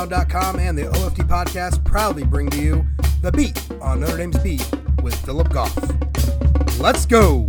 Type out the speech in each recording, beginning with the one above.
OneFootDown.com and the OFD podcast proudly bring to you The Beat on Notre Dame's Beat with Philip Goff. Let's go!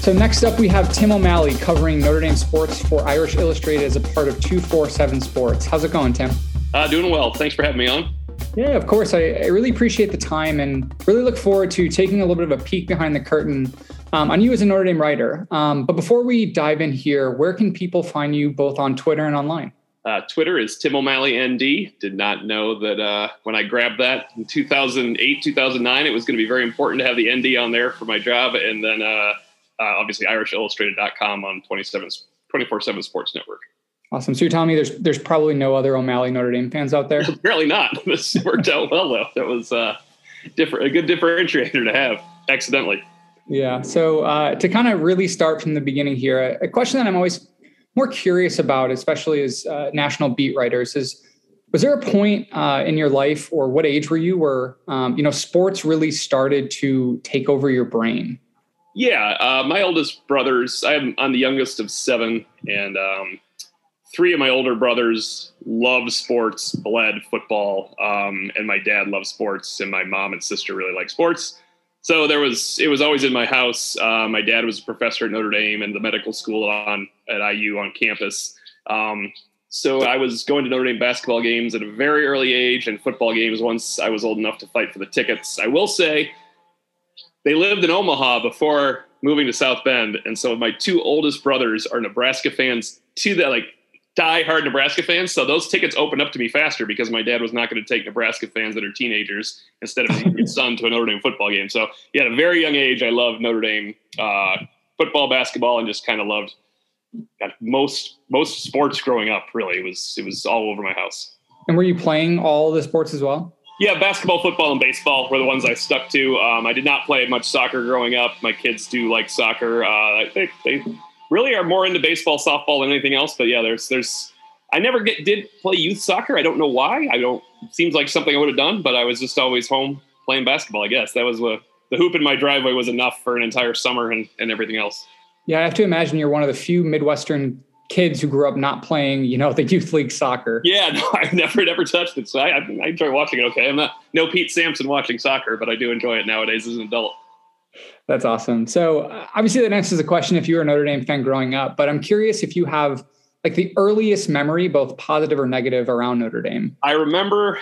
So next up, we have Tim O'Malley covering Notre Dame sports for Irish Illustrated as a part of 247 Sports. How's it going, Tim? Uh, doing well. Thanks for having me on. Yeah, of course. I, I, really appreciate the time and really look forward to taking a little bit of a peek behind the curtain um, on you as a Notre Dame writer. Um, but before we dive in here, where can people find you both on Twitter and online? Uh, Twitter is Tim O'Malley ND. Did not know that uh, when I grabbed that in 2008, 2009, it was going to be very important to have the ND on there for my job. And then uh, uh obviously IrishIllustrated.com on 24 7 Sports Network. Awesome. So you're telling me there's there's probably no other O'Malley Notre Dame fans out there? Apparently not. This worked out well though. That was uh, different, a good differentiator to have accidentally. Yeah. So uh, to kind of really start from the beginning here, a question that I'm always more curious about, especially as uh, national beat writers, is was there a point uh, in your life, or what age were you, where um, you know sports really started to take over your brain? Yeah, uh, my oldest brothers. I'm, I'm the youngest of seven, and um, three of my older brothers love sports, bled football, um, and my dad loves sports, and my mom and sister really like sports so there was it was always in my house. Uh, my dad was a professor at Notre Dame and the medical school on at IU on campus. Um, so I was going to Notre Dame basketball games at a very early age and football games once I was old enough to fight for the tickets. I will say they lived in Omaha before moving to South Bend, and so my two oldest brothers are Nebraska fans to that like die-hard Nebraska fans. So those tickets opened up to me faster because my dad was not going to take Nebraska fans that are teenagers instead of taking his son to a Notre Dame football game. So yeah, at a very young age, I loved Notre Dame uh, football, basketball, and just kind of loved most most sports growing up. Really, it was it was all over my house. And were you playing all the sports as well? Yeah, basketball, football, and baseball were the ones I stuck to. Um, I did not play much soccer growing up. My kids do like soccer. Uh, they, they really are more into baseball, softball than anything else. But yeah, there's there's I never get did play youth soccer. I don't know why. I don't seems like something I would have done, but I was just always home playing basketball. I guess that was what the hoop in my driveway was enough for an entire summer and, and everything else. Yeah, I have to imagine you're one of the few Midwestern kids who grew up not playing, you know, the youth league soccer. Yeah, no, I've never, never touched it. So I, I enjoy watching it. Okay, I'm not no Pete Sampson watching soccer, but I do enjoy it nowadays as an adult. That's awesome. So obviously that answers the question if you were a Notre Dame fan growing up, but I'm curious if you have like the earliest memory, both positive or negative, around Notre Dame. I remember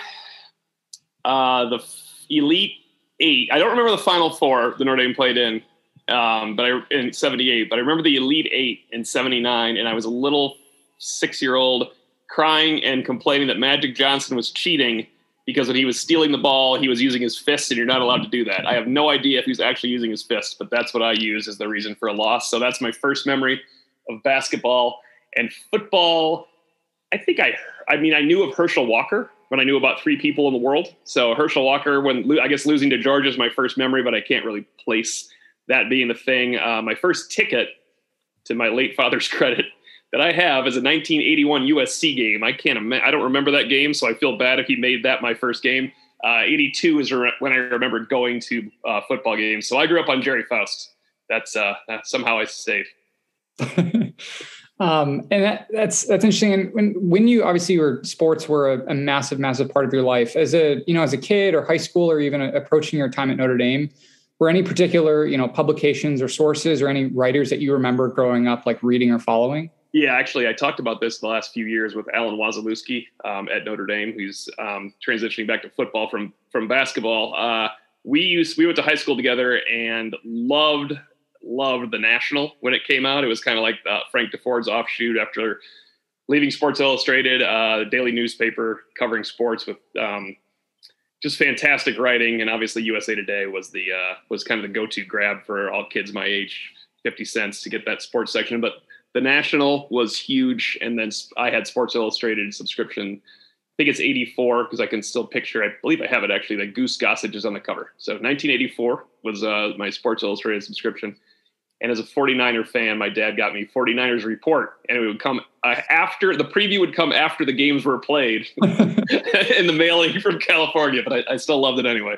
uh, the Elite Eight. I don't remember the Final Four the Notre Dame played in. Um, but I in '78. But I remember the Elite Eight in '79, and I was a little six-year-old crying and complaining that Magic Johnson was cheating because when he was stealing the ball, he was using his fist, and you're not allowed to do that. I have no idea if he was actually using his fist, but that's what I use as the reason for a loss. So that's my first memory of basketball and football. I think I, I mean, I knew of Herschel Walker when I knew about three people in the world. So Herschel Walker, when I guess losing to Georgia is my first memory, but I can't really place that being the thing. Uh, my first ticket, to my late father's credit, that I have is a 1981 USC game. I can't imagine. I don't remember that game, so I feel bad if he made that my first game. Uh, 82 is when I remembered going to uh, football games. So I grew up on Gerry Faust. That's, uh, somehow I stayed. um, and that, that's that's interesting. And when when you obviously your sports were a, a, massive, massive part of your life as a you know as a kid or high school or even approaching your time at Notre Dame. Were any particular you know publications or sources or any writers that you remember growing up like reading or following? Yeah, actually, I talked about this the last few years with Alan Wasielewski um, at Notre Dame, who's um, transitioning back to football from from basketball. Uh, we used we went to high school together and loved loved the National when it came out. It was kind of like uh, Frank Deford's offshoot after leaving Sports Illustrated, uh, daily newspaper covering sports with um, just fantastic writing, and obviously USA Today was the uh, was kind of the go to grab for all kids my age. Fifty cents to get that sports section, but the National was huge, and then I had Sports Illustrated subscription. I think it's 84 because I can still picture. I believe I have it actually. That Goose Gossage is on the cover. So 1984 was uh, my Sports Illustrated subscription. And as a 49er fan, my dad got me 49ers report, and it would come uh, after the preview would come after the games were played in the mailing from California. But I, I still loved it anyway.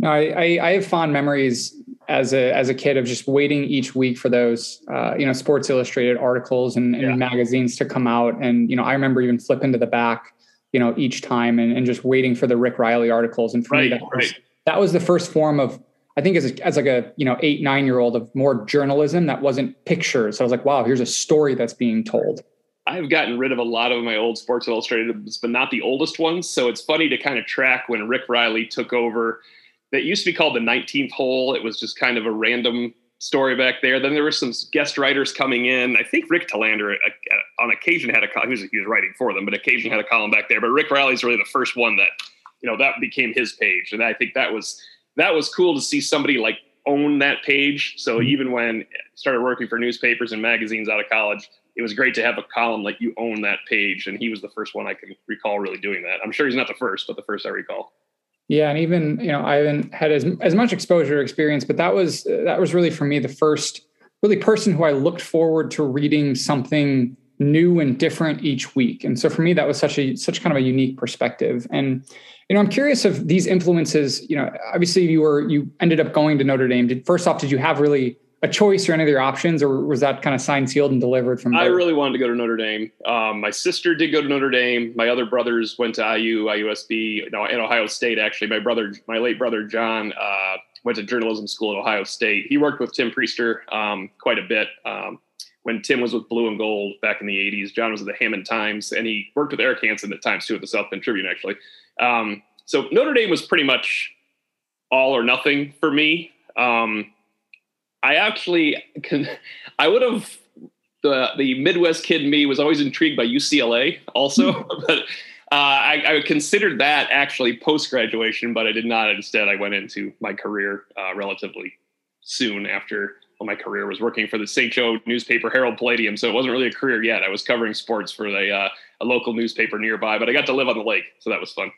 No, I, I, have fond memories as a as a kid of just waiting each week for those uh, you know Sports Illustrated articles and, and yeah. magazines to come out. And you know, I remember even flipping to the back, you know, each time and, and just waiting for the Rick Reilly articles. And for right, me, that was right. that was the first form of I think as a, as like a you know eight nine year old of more journalism that wasn't pictures. So I was like, wow, here's a story that's being told. I've gotten rid of a lot of my old Sports Illustrated, but not the oldest ones. So it's funny to kind of track when Rick Reilly took over that used to be called the 19th hole. It was just kind of a random story back there. Then there were some guest writers coming in. I think Rick Telander uh, uh, on occasion had a he was, he was writing for them, but occasion had a column back there. But Rick Reilly's really the first one that you know that became his page, and I think that was that was cool to see somebody like own that page. So mm-hmm. even when I started working for newspapers and magazines out of college, it was great to have a column like you own that page. And he was the first one I can recall really doing that. I'm sure he's not the first, but the first I recall. Yeah, and even you know I haven't had as as much exposure experience, but that was that was really for me the first really person who I looked forward to reading something new and different each week. And so for me, that was such a such kind of a unique perspective. And you know, I'm curious if these influences. You know, obviously you were you ended up going to Notre Dame. Did first off, did you have really a choice or any other options, or was that kind of signed, sealed, and delivered from? I really wanted to go to Notre Dame. Um, my sister did go to Notre Dame. My other brothers went to IU, IUSB, no, and Ohio State. Actually, my brother, my late brother John, uh, went to journalism school at Ohio State. He worked with Tim Prister um, quite a bit. Um, when Tim was with Blue and Gold back in the 80s, John was at the Hammond Times, and he worked with Eric Hansen at times too at the South Bend Tribune, actually. Um, so Notre Dame was pretty much all or nothing for me. Um, I actually can, I would have the the Midwest kid me was always intrigued by UCLA also, but uh, I, I, considered that actually post graduation, but I did not. Instead, I went into my career uh, relatively soon after well, my career was working for the St. Joe newspaper Herald Palladium, so it wasn't really a career yet. I was covering sports for the, uh, a local newspaper nearby, but I got to live on the lake, so that was fun.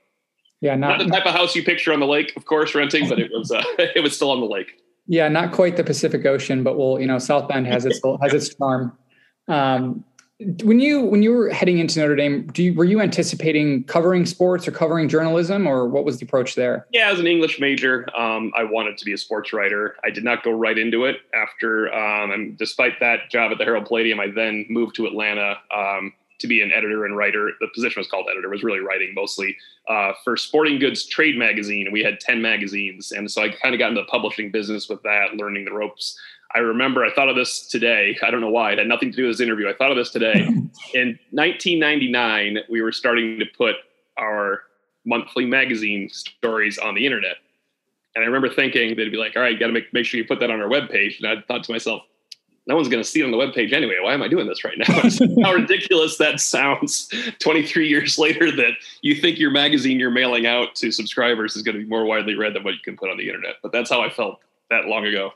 Yeah, not, not the type of house you picture on the lake, of course, renting, but it was uh, it was still on the lake. Yeah, not quite the Pacific Ocean, but well, you know, South Bend has its has its charm. Um, when you when you were heading into Notre Dame, do you, were you anticipating covering sports or covering journalism, or what was the approach there? Yeah, as an English major, um, I wanted to be a sports writer. I did not go right into it. After, um, and despite that job at the Herald Palladium, I then moved to Atlanta um, to be an editor and writer. The position was called editor, was really writing mostly uh, for Sporting Goods Trade Magazine. We had 10 magazines. And so I kind of got into the publishing business with that, learning the ropes. I remember I thought of this today. I don't know why. It had nothing to do with this interview. I thought of this today. In 1999, we were starting to put our monthly magazine stories on the internet. And I remember thinking they'd be like, all right, got to make, make sure you put that on our webpage. And I thought to myself, no one's going to see it on the webpage anyway. Why am I doing this right now? How ridiculous that sounds 23 years later that you think your magazine you're mailing out to subscribers is going to be more widely read than what you can put on the internet. But that's how I felt that long ago.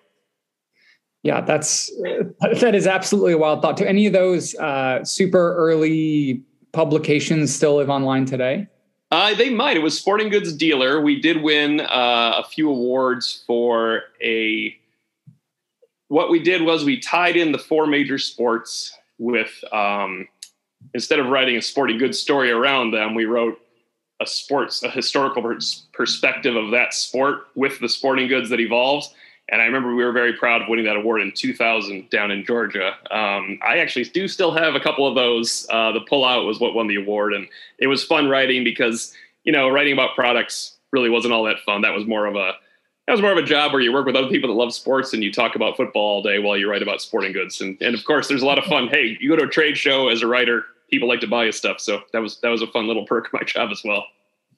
Yeah, that's that is absolutely a wild thought. Do any of those uh, super early publications still live online today? Uh, they might. It was Sporting Goods Dealer. We did win uh, a few awards for a. What we did was we tied in the four major sports with um, instead of writing a sporting goods story around them, we wrote a sports a historical perspective of that sport with the sporting goods that evolved and I remember we were very proud of winning that award in 2000 down in Georgia. Um, I actually do still have a couple of those. Uh, the pullout was what won the award, and it was fun writing because you know writing about products really wasn't all that fun. That was more of a that was more of a job where you work with other people that love sports and you talk about football all day while you write about sporting goods. And and of course, there's a lot of fun. Hey, you go to a trade show as a writer, people like to buy you stuff. So that was that was a fun little perk of my job as well.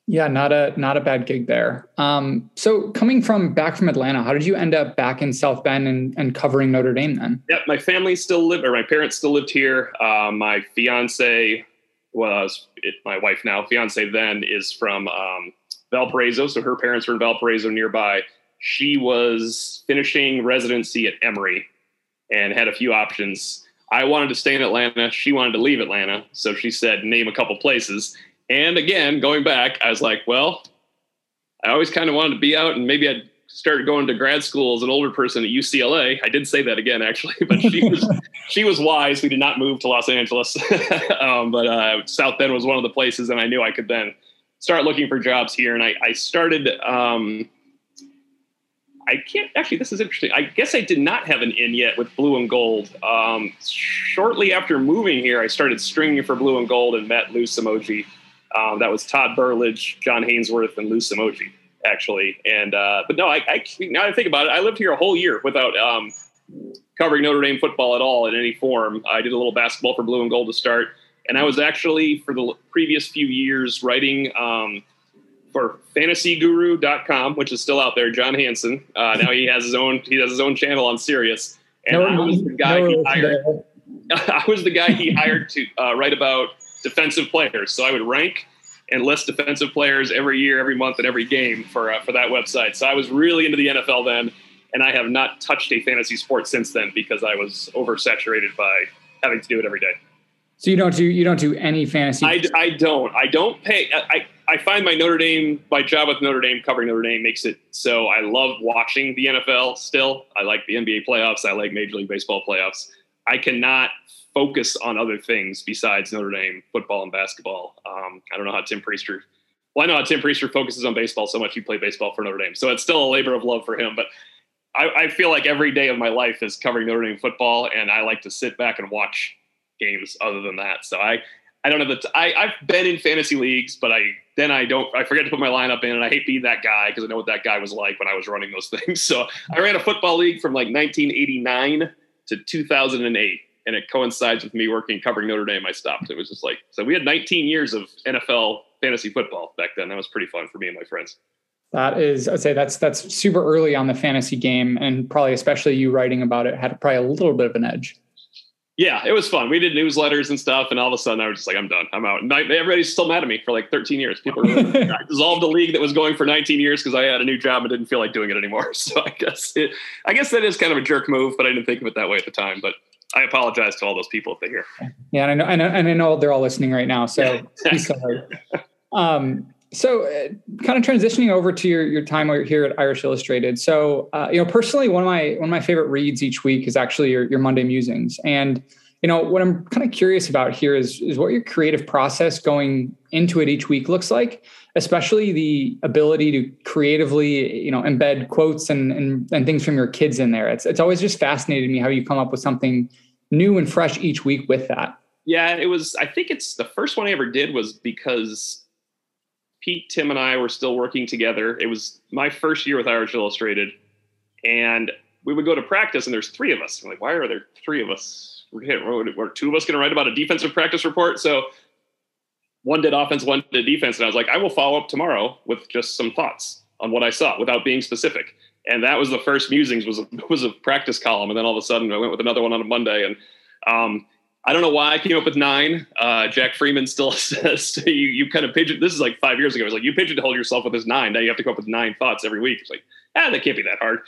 Yeah, not a not a bad gig there. Um, so coming from back from Atlanta, how did you end up back in South Bend and, and covering Notre Dame then? Yep, my family still lived, or my parents still lived here. Uh, my fiance was it, my wife now. Fiance then is from um, Valparaiso, so her parents were in Valparaiso nearby. She was finishing residency at Emory and had a few options. I wanted to stay in Atlanta. She wanted to leave Atlanta, so she said, "Name a couple places." And again, going back, I was like, well, I always kind of wanted to be out and maybe I'd start going to grad school as an older person at UCLA. I did say that again, actually, but she was she was wise. We did not move to Los Angeles, um, but uh, South Bend was one of the places, and I knew I could then start looking for jobs here. And I, I started. Um, I can't actually. This is interesting. I guess I did not have an in yet with Blue and Gold. Um, shortly after moving here, I started stringing for Blue and Gold and met Lou Somogyi um, that was Todd Burlage, John Haynesworth, and Lou Somogyi, actually. And uh, but no, I, I now I think about it, I lived here a whole year without um, covering Notre Dame football at all in any form. I did a little basketball for Blue and Gold to start, and I was actually for the previous few years writing. Um, for fantasyguru.com, which is still out there, John Hansen. Uh, now he has his own he has his own channel on Sirius. And no, I was the guy no, he hired. I was the guy he hired to uh, write about defensive players. So I would rank and list defensive players every year, every month, and every game for uh, for that website. So I was really into the NFL then, and I have not touched a fantasy sport since then because I was oversaturated by having to do it every day. So you don't do you don't do any fantasy? I, I don't. I don't pay. I I find my Notre Dame my job with Notre Dame covering Notre Dame makes it so I love watching the NFL. Still, I like the NBA playoffs. I like Major League Baseball playoffs. I cannot focus on other things besides Notre Dame football and basketball. Um, I don't know how Tim Prister. Well, I know how Tim Prister focuses on baseball so much. He played baseball for Notre Dame, so it's still a labor of love for him. But I, I feel like every day of my life is covering Notre Dame football, and I like to sit back and watch games. Other than that, so I I don't have the t- I, I've been in fantasy leagues, but I then I don't I forget to put my lineup in, and I hate being that guy because I know what that guy was like when I was running those things. So I ran a football league from like 1989 to 2008 and it coincides with me working covering Notre Dame. I stopped. It was just like so. We had 19 years of NFL fantasy football back then. That was pretty fun for me and my friends. That is, I'd say that's that's super early on the fantasy game, and probably especially you writing about it had probably a little bit of an edge. Yeah, it was fun. We did newsletters and stuff, and all of a sudden I was just like, I'm done. I'm out. And I, everybody's still mad at me for like 13 years. People really, I dissolved a league that was going for 19 years because I had a new job and didn't feel like doing it anymore. So I guess it, I guess that is kind of a jerk move, but I didn't think of it that way at the time. But I apologize to all those people if they hear. Yeah, and I know, and I, and I know they're all listening right now. So sorry. Um, so, uh, kind of transitioning over to your your time here at Irish Illustrated. So, uh, you know, personally, one of my one of my favorite reads each week is actually your your Monday musings, and you know what I'm kind of curious about here is is what your creative process going into it each week looks like, especially the ability to creatively you know embed quotes and and, and things from your kids in there. It's it's always just fascinated me how you come up with something new and fresh each week with that. Yeah, it was. I think it's the first one I ever did was because Pete, Tim, and I were still working together. It was my first year with Irish Illustrated, and we would go to practice, and there's three of us. I'm like, why are there three of us? We're, we're two of us going to write about a defensive practice report. So one did offense, one did defense, and I was like, I will follow up tomorrow with just some thoughts. on what I saw without being specific. And that was the first musings was a, was a practice column, and then all of a sudden I went with another one on a Monday, and um, I don't know why I came up with nine. Uh, Jack Freeman still says you, you kind of pigeon. This is like five years ago. It was like you pigeonhole yourself with this nine. Now you have to come up with nine thoughts every week. It's like ah, that can't be that hard.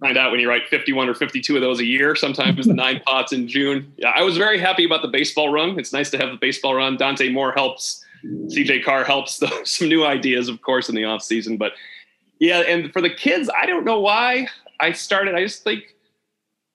Find out when you write 51 or 52 of those a year. Sometimes the nine pots in June. Yeah, I was very happy about the baseball run. It's nice to have the baseball run. Dante Moore helps. CJ Carr helps. Though, some new ideas, of course, in the off season. But yeah, and for the kids, I don't know why I started. I just think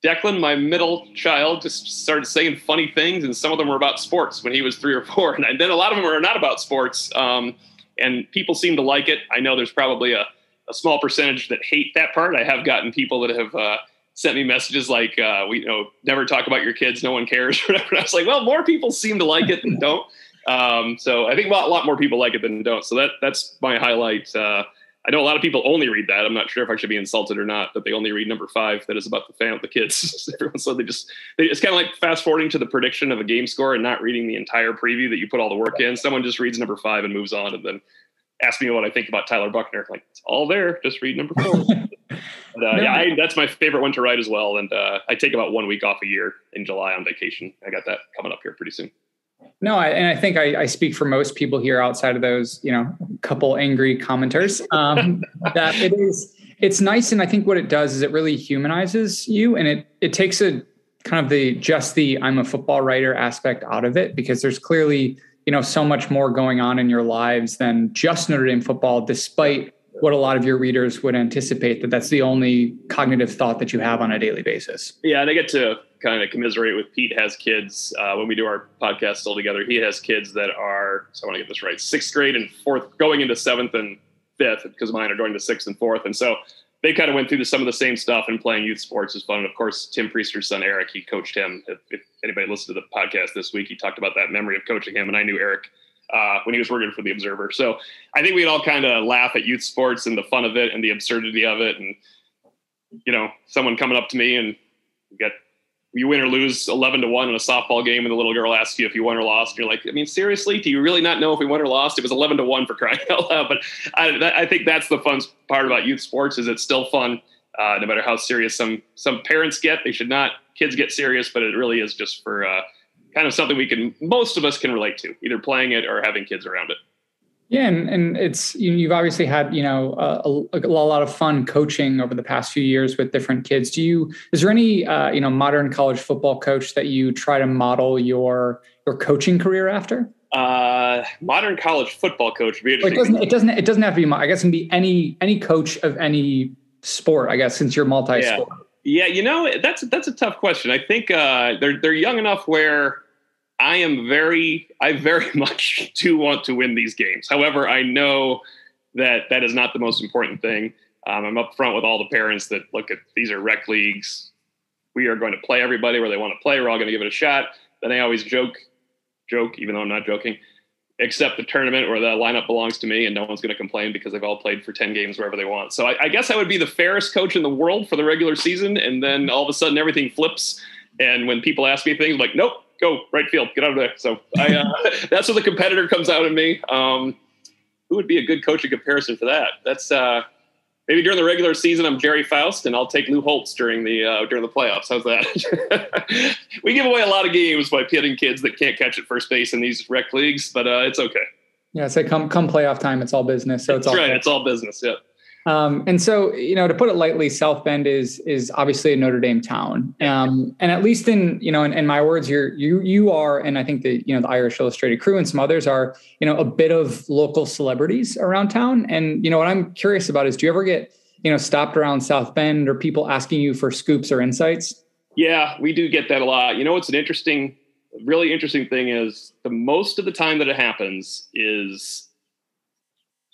Declan, my middle child, just started saying funny things, and some of them were about sports when he was three or four, and then a lot of them were not about sports. Um, and people seem to like it. I know there's probably a, a, small percentage that hate that part. I have gotten people that have uh, sent me messages like, uh, "We you know never talk about your kids, no one cares." or And I was like, "Well, more people seem to like it than don't." Um, so I think a lot, a lot, more people like it than don't. So that that's my highlight. Uh, I know a lot of people only read that. I'm not sure if I should be insulted or not that they only read number five that is about the fan the kids. so they just they, it's kind of like fast forwarding to the prediction of a game score and not reading the entire preview that you put all the work in. Someone just reads number five and moves on, and then asks me what I think about Tyler Buchner. Like it's all there. Just read number four. but, uh, yeah, I, that's my favorite one to write as well. And uh, I take about one week off a year in July on vacation. I got that coming up here pretty soon. No, I, and I think I, I, speak for most people here outside of those, you know, couple angry commenters. Um, that it is, it's nice, and I think what it does is it really humanizes you, and it it takes a kind of the just the I'm a football writer aspect out of it because there's clearly you know so much more going on in your lives than just Notre Dame football, despite what a lot of your readers would anticipate that that's the only cognitive thought that you have on a daily basis. Yeah, and I get to kind of commiserate with Pete has kids uh, when we do our podcast still together. He has kids that are so I want to get this right, sixth grade and fourth, going into seventh and fifth because mine are going to sixth and fourth, and so they kind of went through some of the same stuff and playing youth sports is fun. And of course, Tim Prister's son Eric, he coached him. If, if anybody listened to the podcast this week, he talked about that memory of coaching him, and I knew Eric uh, when he was working for the Observer. So I think we'd all kind of laugh at youth sports and the fun of it and the absurdity of it. And, you know, someone coming up to me and get you win or lose 11 to 1 in a softball game and the little girl asks you if you won or lost and you're like i mean seriously? Do you really not know if we won or lost? It was 11 to 1 for crying out loud. But i, I think that's the fun part about youth sports is it's still fun uh, no matter how serious some some parents get. They should not kids get serious but it really is just for uh, kind of something we can most of us can relate to, either playing it or having kids around it. Yeah, and, and it's you, have obviously had you know a, a, lot of fun coaching over the past few years with different kids. Do you is there any uh, you know modern college football coach that you try to model your your coaching career after? Uh, modern college football coach would be interesting. It doesn't, it doesn't it doesn't have to be. I guess it can be any any coach of any sport. I guess since you're multi-sport. Yeah. yeah, you know that's that's a tough question. I think uh, they're they're young enough where I am very, I very much do want to win these games. However, I know that that is not the most important thing. Um, I'm upfront with all the parents that look at these are rec leagues. We are going to play everybody where they want to play. We're all going to give it a shot. Then I always joke, joke, even though I'm not joking, except the tournament where the lineup belongs to me and no one's going to complain because they've all played for 10 games wherever they want. So I, I guess I would be the fairest coach in the world for the regular season. And then all of a sudden everything flips. And when people ask me things I'm like, nope, go right field, get out of there. So I, uh, that's where the competitor comes out of me. Um, who would be a good coaching comparison for that? That's uh, maybe during the regular season, I'm Gerry Faust, and I'll take Lou Holtz during the uh, during the playoffs. How's that? we give away a lot of games by pitting kids that can't catch at first base in these rec leagues, but uh, it's okay. Yeah, say come come playoff time, it's all business. So it's all right. It's all business. Yeah. Um, and so, you know, to put it lightly, South Bend is is obviously a Notre Dame town, um, and at least in you know, in, in, my words, you're you you are, and I think the you know the Irish Illustrated crew and some others are, you know, a bit of local celebrities around town. And you know, what I'm curious about is, do you ever get you know stopped around South Bend or people asking you for scoops or insights? Yeah, we do get that a lot. You know, what's an interesting, really interesting thing is the most of the time that it happens is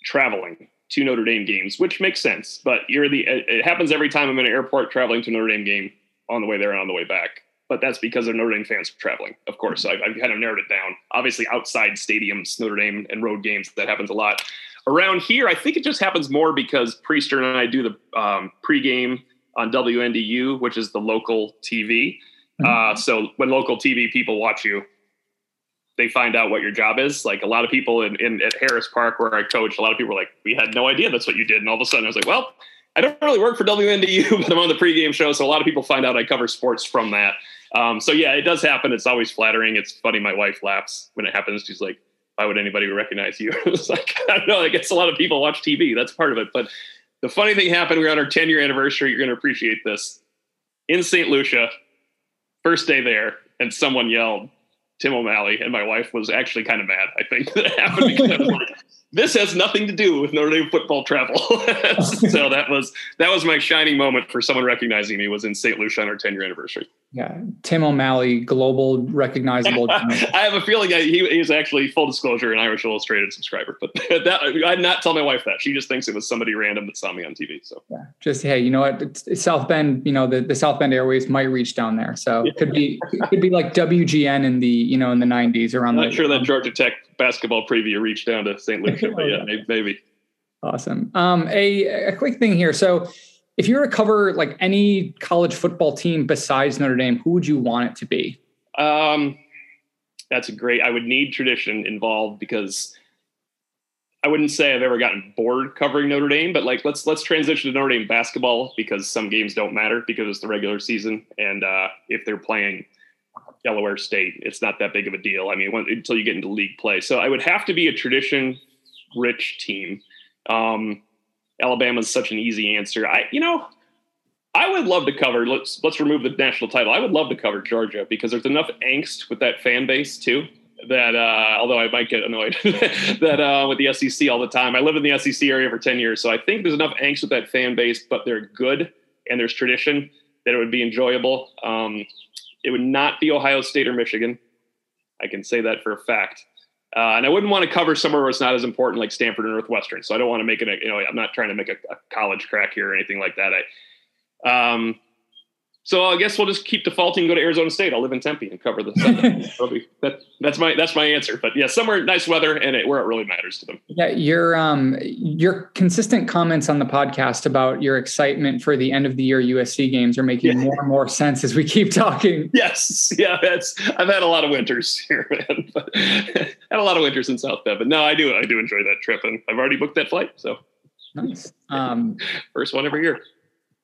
traveling two Notre Dame games, which makes sense. But you're the it happens every time I'm in an airport traveling to a Notre Dame game on the way there and on the way back. But that's because they're Notre Dame fans traveling, of course. I've, I've kind of narrowed it down. Obviously, outside stadiums, Notre Dame and road games, that happens a lot. Around here, I think it just happens more because Prister and I do the um, pregame on WNDU, which is the local TV. Mm-hmm. Uh, so when local TV people watch you, they find out what your job is. Like a lot of people in, in at Harris Park where I coach, a lot of people were like, we had no idea that's what you did. And all of a sudden I was like, well, I don't really work for WNDU, but I'm on the pregame show. So a lot of people find out I cover sports from that. Um, so yeah, it does happen. It's always flattering. It's funny. My wife laughs when it happens. She's like, why would anybody recognize you? it's like, I don't know. I guess a lot of people watch TV. That's part of it. But the funny thing happened. We're on our 10 year anniversary. You're going to appreciate this in St. Lucia, first day there. And someone yelled, Tim O'Malley, and my wife was actually kind of mad. I think that happened because like, this has nothing to do with Notre Dame football travel. so that was that was my shining moment for someone recognizing me was in St. Lucia on our 10 year anniversary. Yeah, Tim O'Malley, global recognizable. I have a feeling I, he, he's actually full disclosure an Irish Illustrated subscriber, but that, I'd not tell my wife that. She just thinks it was somebody random that saw me on TV. So yeah, just hey, you know what? It's, it's South Bend. You know the, the South Bend Airways might reach down there, so it could be it could be like WGN in the you know in the 90s around. I'm not the, sure that um, Georgia Tech basketball preview reach down to St. Lucia, but yeah, maybe. maybe. Awesome. Um, a a quick thing here, so if you were to cover like any college football team besides Notre Dame, who would you want it to be? Um, that's a great. I would need tradition involved because I wouldn't say I've ever gotten bored covering Notre Dame, but like let's let's transition to Notre Dame basketball because some games don't matter because it's the regular season, and uh, if they're playing Delaware State, it's not that big of a deal. I mean, until you get into league play, so I would have to be a tradition-rich team. Um, Alabama is such an easy answer. I, you know, I would love to cover. Let's let's remove the national title. I would love to cover Georgia because there's enough angst with that fan base too. That uh, although I might get annoyed that uh, with the SEC all the time. I live in the SEC area for ten years, so I think there's enough angst with that fan base. But they're good and there's tradition that it would be enjoyable. Um, it would not be Ohio State or Michigan. I can say that for a fact. Uh, and I wouldn't want to cover somewhere where it's not as important, like Stanford or Northwestern. So I don't want to make it. A, you know, I'm not trying to make a, a college crack here or anything like that. I, um, so I guess we'll just keep defaulting. Go to Arizona State. I'll live in Tempe and cover the. be, that, that's my that's my answer. But yeah, somewhere nice weather and it, where it really matters to them. Yeah, your um your consistent comments on the podcast about your excitement for the end of the year USC games are making yeah. more and more sense as we keep talking. Yes, yeah, that's I've had a lot of winters here, man. But had a lot of winters in South Bend. But no, I do I do enjoy that trip, and I've already booked that flight. So nice. Um, first one every year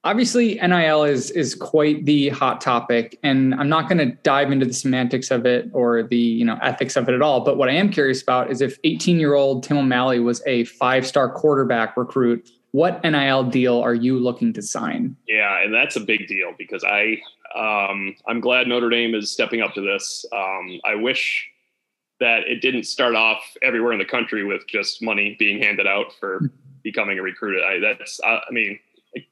obviously nil is is quite the hot topic and i'm not going to dive into the semantics of it or the you know ethics of it at all but what i am curious about is if 18 year old tim o'malley was a five star quarterback recruit what nil deal are you looking to sign? Yeah and that's a big deal because i um, i'm glad notre dame is stepping up to this. Um, i wish that it didn't start off everywhere in the country with just money being handed out for mm-hmm. becoming a recruit. I that's i mean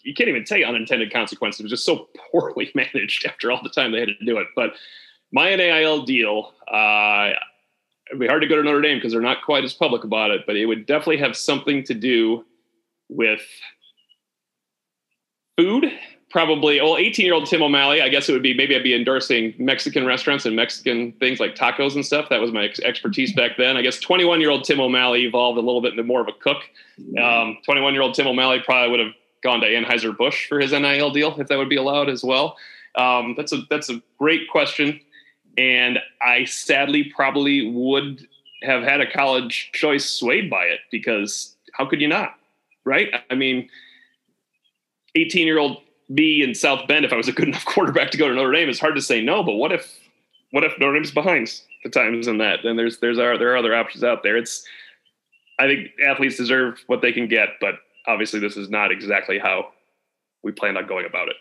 you can't even say unintended consequences. It was just so poorly managed after all the time they had to do it. But my NIL deal, uh, it'd be hard to go to Notre Dame because they're not quite as public about it, but it would definitely have something to do with food. Probably, well, 18 year old Tim O'Malley, I guess it would be maybe I'd be endorsing Mexican restaurants and Mexican things like tacos and stuff. That was my expertise back then. I guess 21 year old Tim O'Malley evolved a little bit into more of a cook. 21 um, year old Tim O'Malley probably would have gone to Anheuser Busch for his NIL deal, if that would be allowed as well. Um, that's a that's a great question, and I sadly probably would have had a college choice swayed by it because how could you not, right? I mean, eighteen year old me in South Bend, if I was a good enough quarterback to go to Notre Dame, it's hard to say no. But what if what if Notre Dame's behind the times in that? Then there's there's our, there are other options out there. It's I think athletes deserve what they can get, but obviously this is not exactly how we plan on going about it.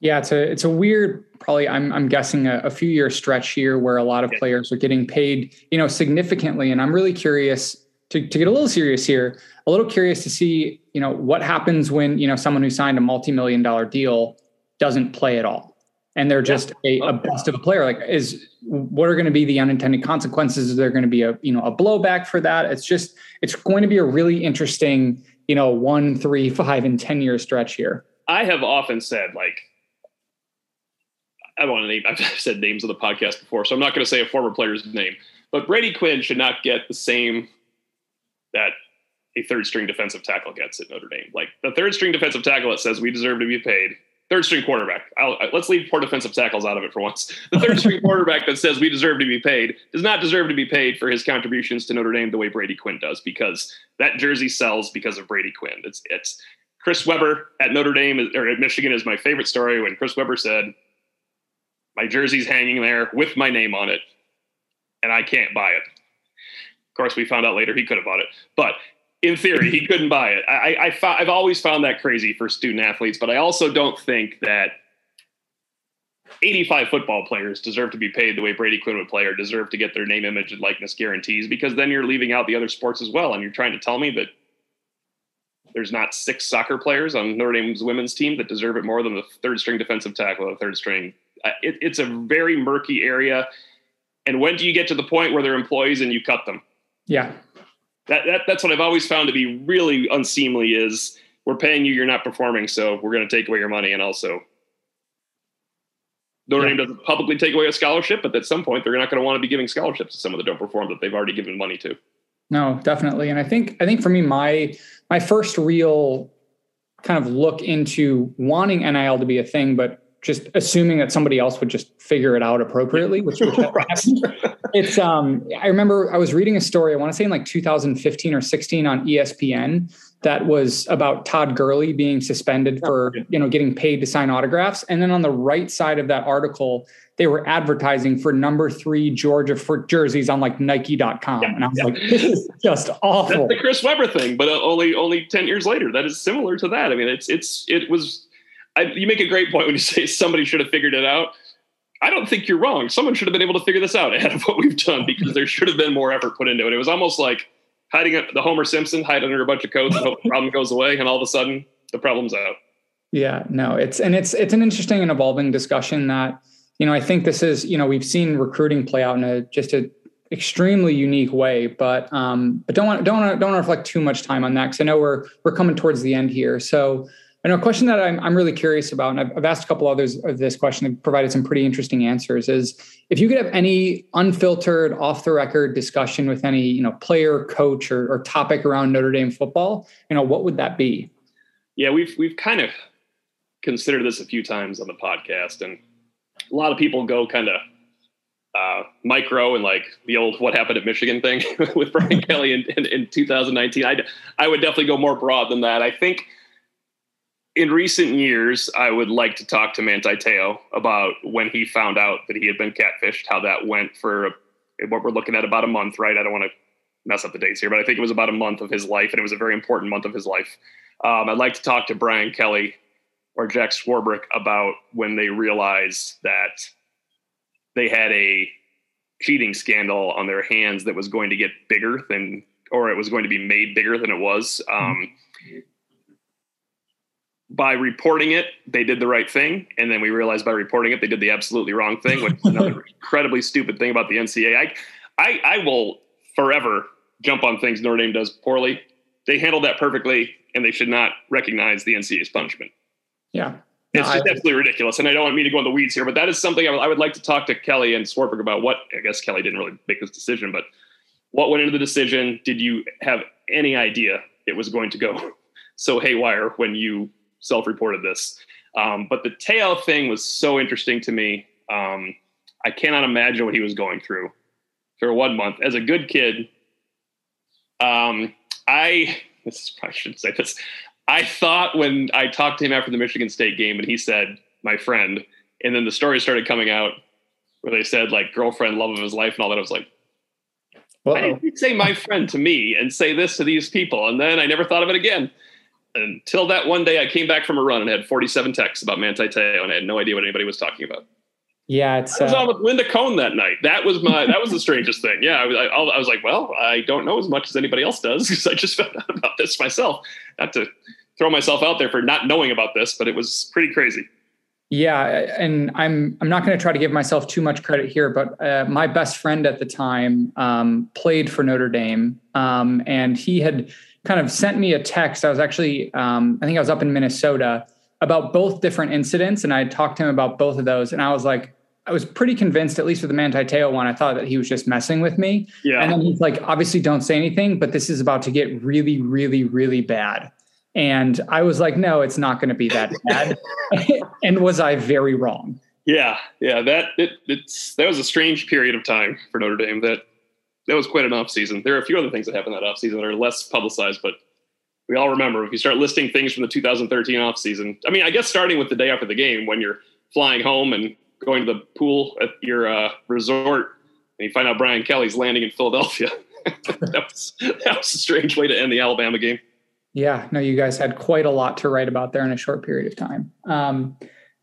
Yeah, it's a it's a weird, probably I'm I'm guessing a, a few year stretch here where a lot of yeah. players are getting paid, you know, significantly. And I'm really curious to, to get a little serious here, a little curious to see, you know, what happens when, you know, someone who signed a multi-million dollar deal doesn't play at all. And they're just yeah. a, a bust of a player. Like is what are going to be the unintended consequences? Is there going to be a, you know, a blowback for that? It's just, it's going to be a really interesting you know, one, three, five, and 10 year stretch here? I have often said, like, I don't want to name, I've said names of the podcast before, so I'm not going to say a former player's name, but Brady Quinn should not get the same that a third string defensive tackle gets at Notre Dame. Like the third string defensive tackle that says we deserve to be paid third string quarterback. I'll, let's leave poor defensive tackles out of it for once. The third string quarterback that says we deserve to be paid does not deserve to be paid for his contributions to Notre Dame the way Brady Quinn does, because that jersey sells because of Brady Quinn. It's it's Chris Webber at Notre Dame or at Michigan is my favorite story when Chris Webber said, "My jersey's hanging there with my name on it, and I can't buy it." Of course, we found out later he could have bought it, but in theory, he couldn't buy it. I, I, have always found that crazy for student athletes, but I also don't think that 85 football players deserve to be paid the way Brady Quinn would play or deserve to get their name, image, and likeness guarantees because then you're leaving out the other sports as well. And you're trying to tell me that there's not six soccer players on Notre Dame's women's team that deserve it more than the third string defensive tackle or the third string. It, it's a very murky area. And when do you get to the point where they're employees and you cut them? Yeah that, that that's what I've always found to be really unseemly is we're paying you, you're not performing, so we're going to take away your money, and also Notre yeah. Dame doesn't publicly take away a scholarship, but at some point they're not going to want to be giving scholarships to someone that don't perform that they've already given money to. No, definitely, and I think I think for me, my my first real kind of look into wanting NIL to be a thing, but just assuming that somebody else would just figure it out appropriately, which, which it's um I remember I was reading a story, I want to say in like 2015 or 16 on ESPN that was about Todd Gurley being suspended for, you know, getting paid to sign autographs. And then on the right side of that article, they were advertising for number three Georgia for jerseys on like Nike.com. Yeah, and I was yeah. like, this is just awful. That's the Chris Webber thing, but uh, only only 10 years later. That is similar to that. I mean, it's it's it was I, you make a great point when you say somebody should have figured it out. I don't think you're wrong. Someone should have been able to figure this out ahead of what we've done because there should have been more effort put into it. It was almost like hiding the Homer Simpson, hide under a bunch of coats and hope the problem goes away, and all of a sudden the problem's out. Yeah, no, it's and it's it's an interesting and evolving discussion that you know I think this is you know we've seen recruiting play out in a just a extremely unique way, but um, but don't want don't want don't want to reflect too much time on that because I know we're we're coming towards the end here. So Know a question that I'm, I'm really curious about, and I've, I've asked a couple others of this question and provided some pretty interesting answers, is if you could have any unfiltered, off the record discussion with any, you know, player, coach, or, or topic around Notre Dame football, you know, what would that be? Yeah, we've we've kind of considered this a few times on the podcast, and a lot of people go kind of uh, micro and like the old "What Happened at Michigan" thing with Brian Kelly in, in, in 2019. I I would definitely go more broad than that. I think in recent years, I would like to talk to Manti Te'o about when he found out that he had been catfished, how that went for what we're looking at about a month, right? I don't want to mess up the dates here, but I think it was about a month of his life, and it was a very important month of his life. Um, I'd like to talk to Brian Kelly or Jack Swarbrick about when they realized that they had a cheating scandal on their hands that was going to get bigger than, or it was going to be made bigger than it was. Um, by reporting it, they did the right thing, and then we realized by reporting it, they did the absolutely wrong thing, which is another incredibly stupid thing about the NCAA. I, I, I will forever jump on things Notre Dame does poorly. They handled that perfectly, and they should not recognize the NCAA's punishment. Yeah. It's no, just I, absolutely ridiculous. And I don't want me to go in the weeds here, but that is something I would, I would like to talk to Kelly and Swarbrick about what, I guess Kelly didn't really make this decision, but what went into the decision? Did you have any idea it was going to go so haywire when you self-reported this. Um, but the Te'o thing was so interesting to me. Um, I cannot imagine what he was going through for one month. As a good kid, um, I this is, I should say this. I thought when I talked to him after the Michigan State game, and he said, "My friend," and then the story started coming out where they said like girlfriend, love of his life, and all that. I was like, Uh-oh. "Why did you say my friend to me and say this to these people?" And then I never thought of it again until that one day I came back from a run and had 47 texts about Manti Te'o and I had no idea what anybody was talking about. Yeah, it's. I was uh, on with Linda Cohn that night. That was my. That was the strangest thing. Yeah, I was. I, I was like, well, I don't know as much as anybody else does because I just found out about this myself. Not to throw myself out there for not knowing about this, but it was pretty crazy. Yeah, and I'm I'm not going to try to give myself too much credit here, but uh, my best friend at the time um, played for Notre Dame, um, and he had kind of sent me a text. I was actually, um, I think I was up in Minnesota about both different incidents, and I talked to him about both of those. And I was like, I was pretty convinced, at least with the Manti Te'o one, I thought that he was just messing with me. Yeah. And then he's like, obviously, don't say anything, but this is about to get really, really, really bad. And I was like, no, it's not going to be that bad. and was I very wrong? Yeah, yeah, that it, it's that was a strange period of time for Notre Dame. That that was quite an off season. There are a few other things that happened that off season that are less publicized, but we all remember if you start listing things from the 2013 off season. I mean, I guess starting with the day after the game when you're flying home and going to the pool at your uh, resort, and you find out Brian Kelly's landing in Philadelphia. that was that was a strange way to end the Alabama game. Yeah, no, you guys had quite a lot to write about there in a short period of time. Um,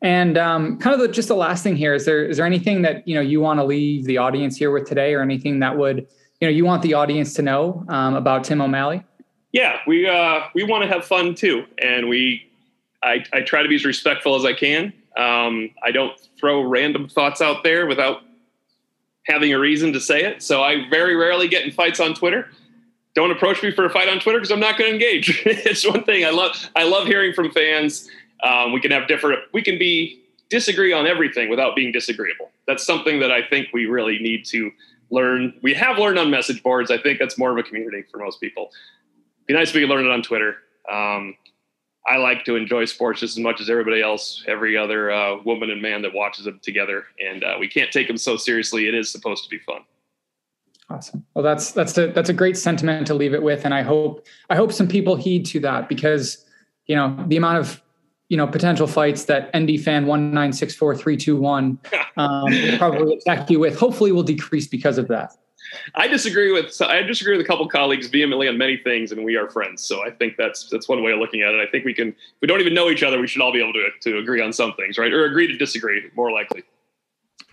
and um, kind of the, just the last thing here is there is there anything that you know you want to leave the audience here with today, or anything that would you know you want the audience to know um, about Tim O'Malley? Yeah, we uh, we want to have fun too, and we I, I try to be as respectful as I can. Um, I don't throw random thoughts out there without having a reason to say it. So I very rarely get in fights on Twitter. Don't approach me for a fight on Twitter because I'm not going to engage. it's one thing I love. I love hearing from fans um, we can have different. We can be disagree on everything without being disagreeable. That's something that I think we really need to learn. We have learned on message boards. I think that's more of a community for most people. Be nice if we could learn it on Twitter. Um, I like to enjoy sports just as much as everybody else, every other uh, woman and man that watches them together, and uh, we can't take them so seriously. It is supposed to be fun. Awesome. Well, that's that's a that's a great sentiment to leave it with, and I hope I hope some people heed to that because you know the amount of you know potential fights that ND fan one nine six four three two one um, probably attack you with. Hopefully, will decrease because of that. I disagree with I disagree with a couple colleagues vehemently on many things, and we are friends. So I think that's that's one way of looking at it. I think we can. If we don't even know each other, we should all be able to to agree on some things, right? Or agree to disagree, more likely.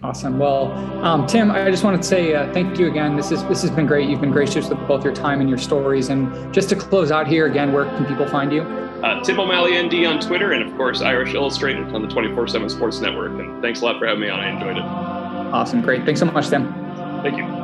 Awesome. Well, um, Tim, I just wanted to say uh, thank you again. This is this has been great. You've been gracious with both your time and your stories. And just to close out here again, where can people find you? Uh, Tim O'Malley ND on Twitter, and of course Irish Illustrated on the 24/7 Sports Network. And thanks a lot for having me on. I enjoyed it. Awesome. Great. Thanks so much, Tim. Thank you.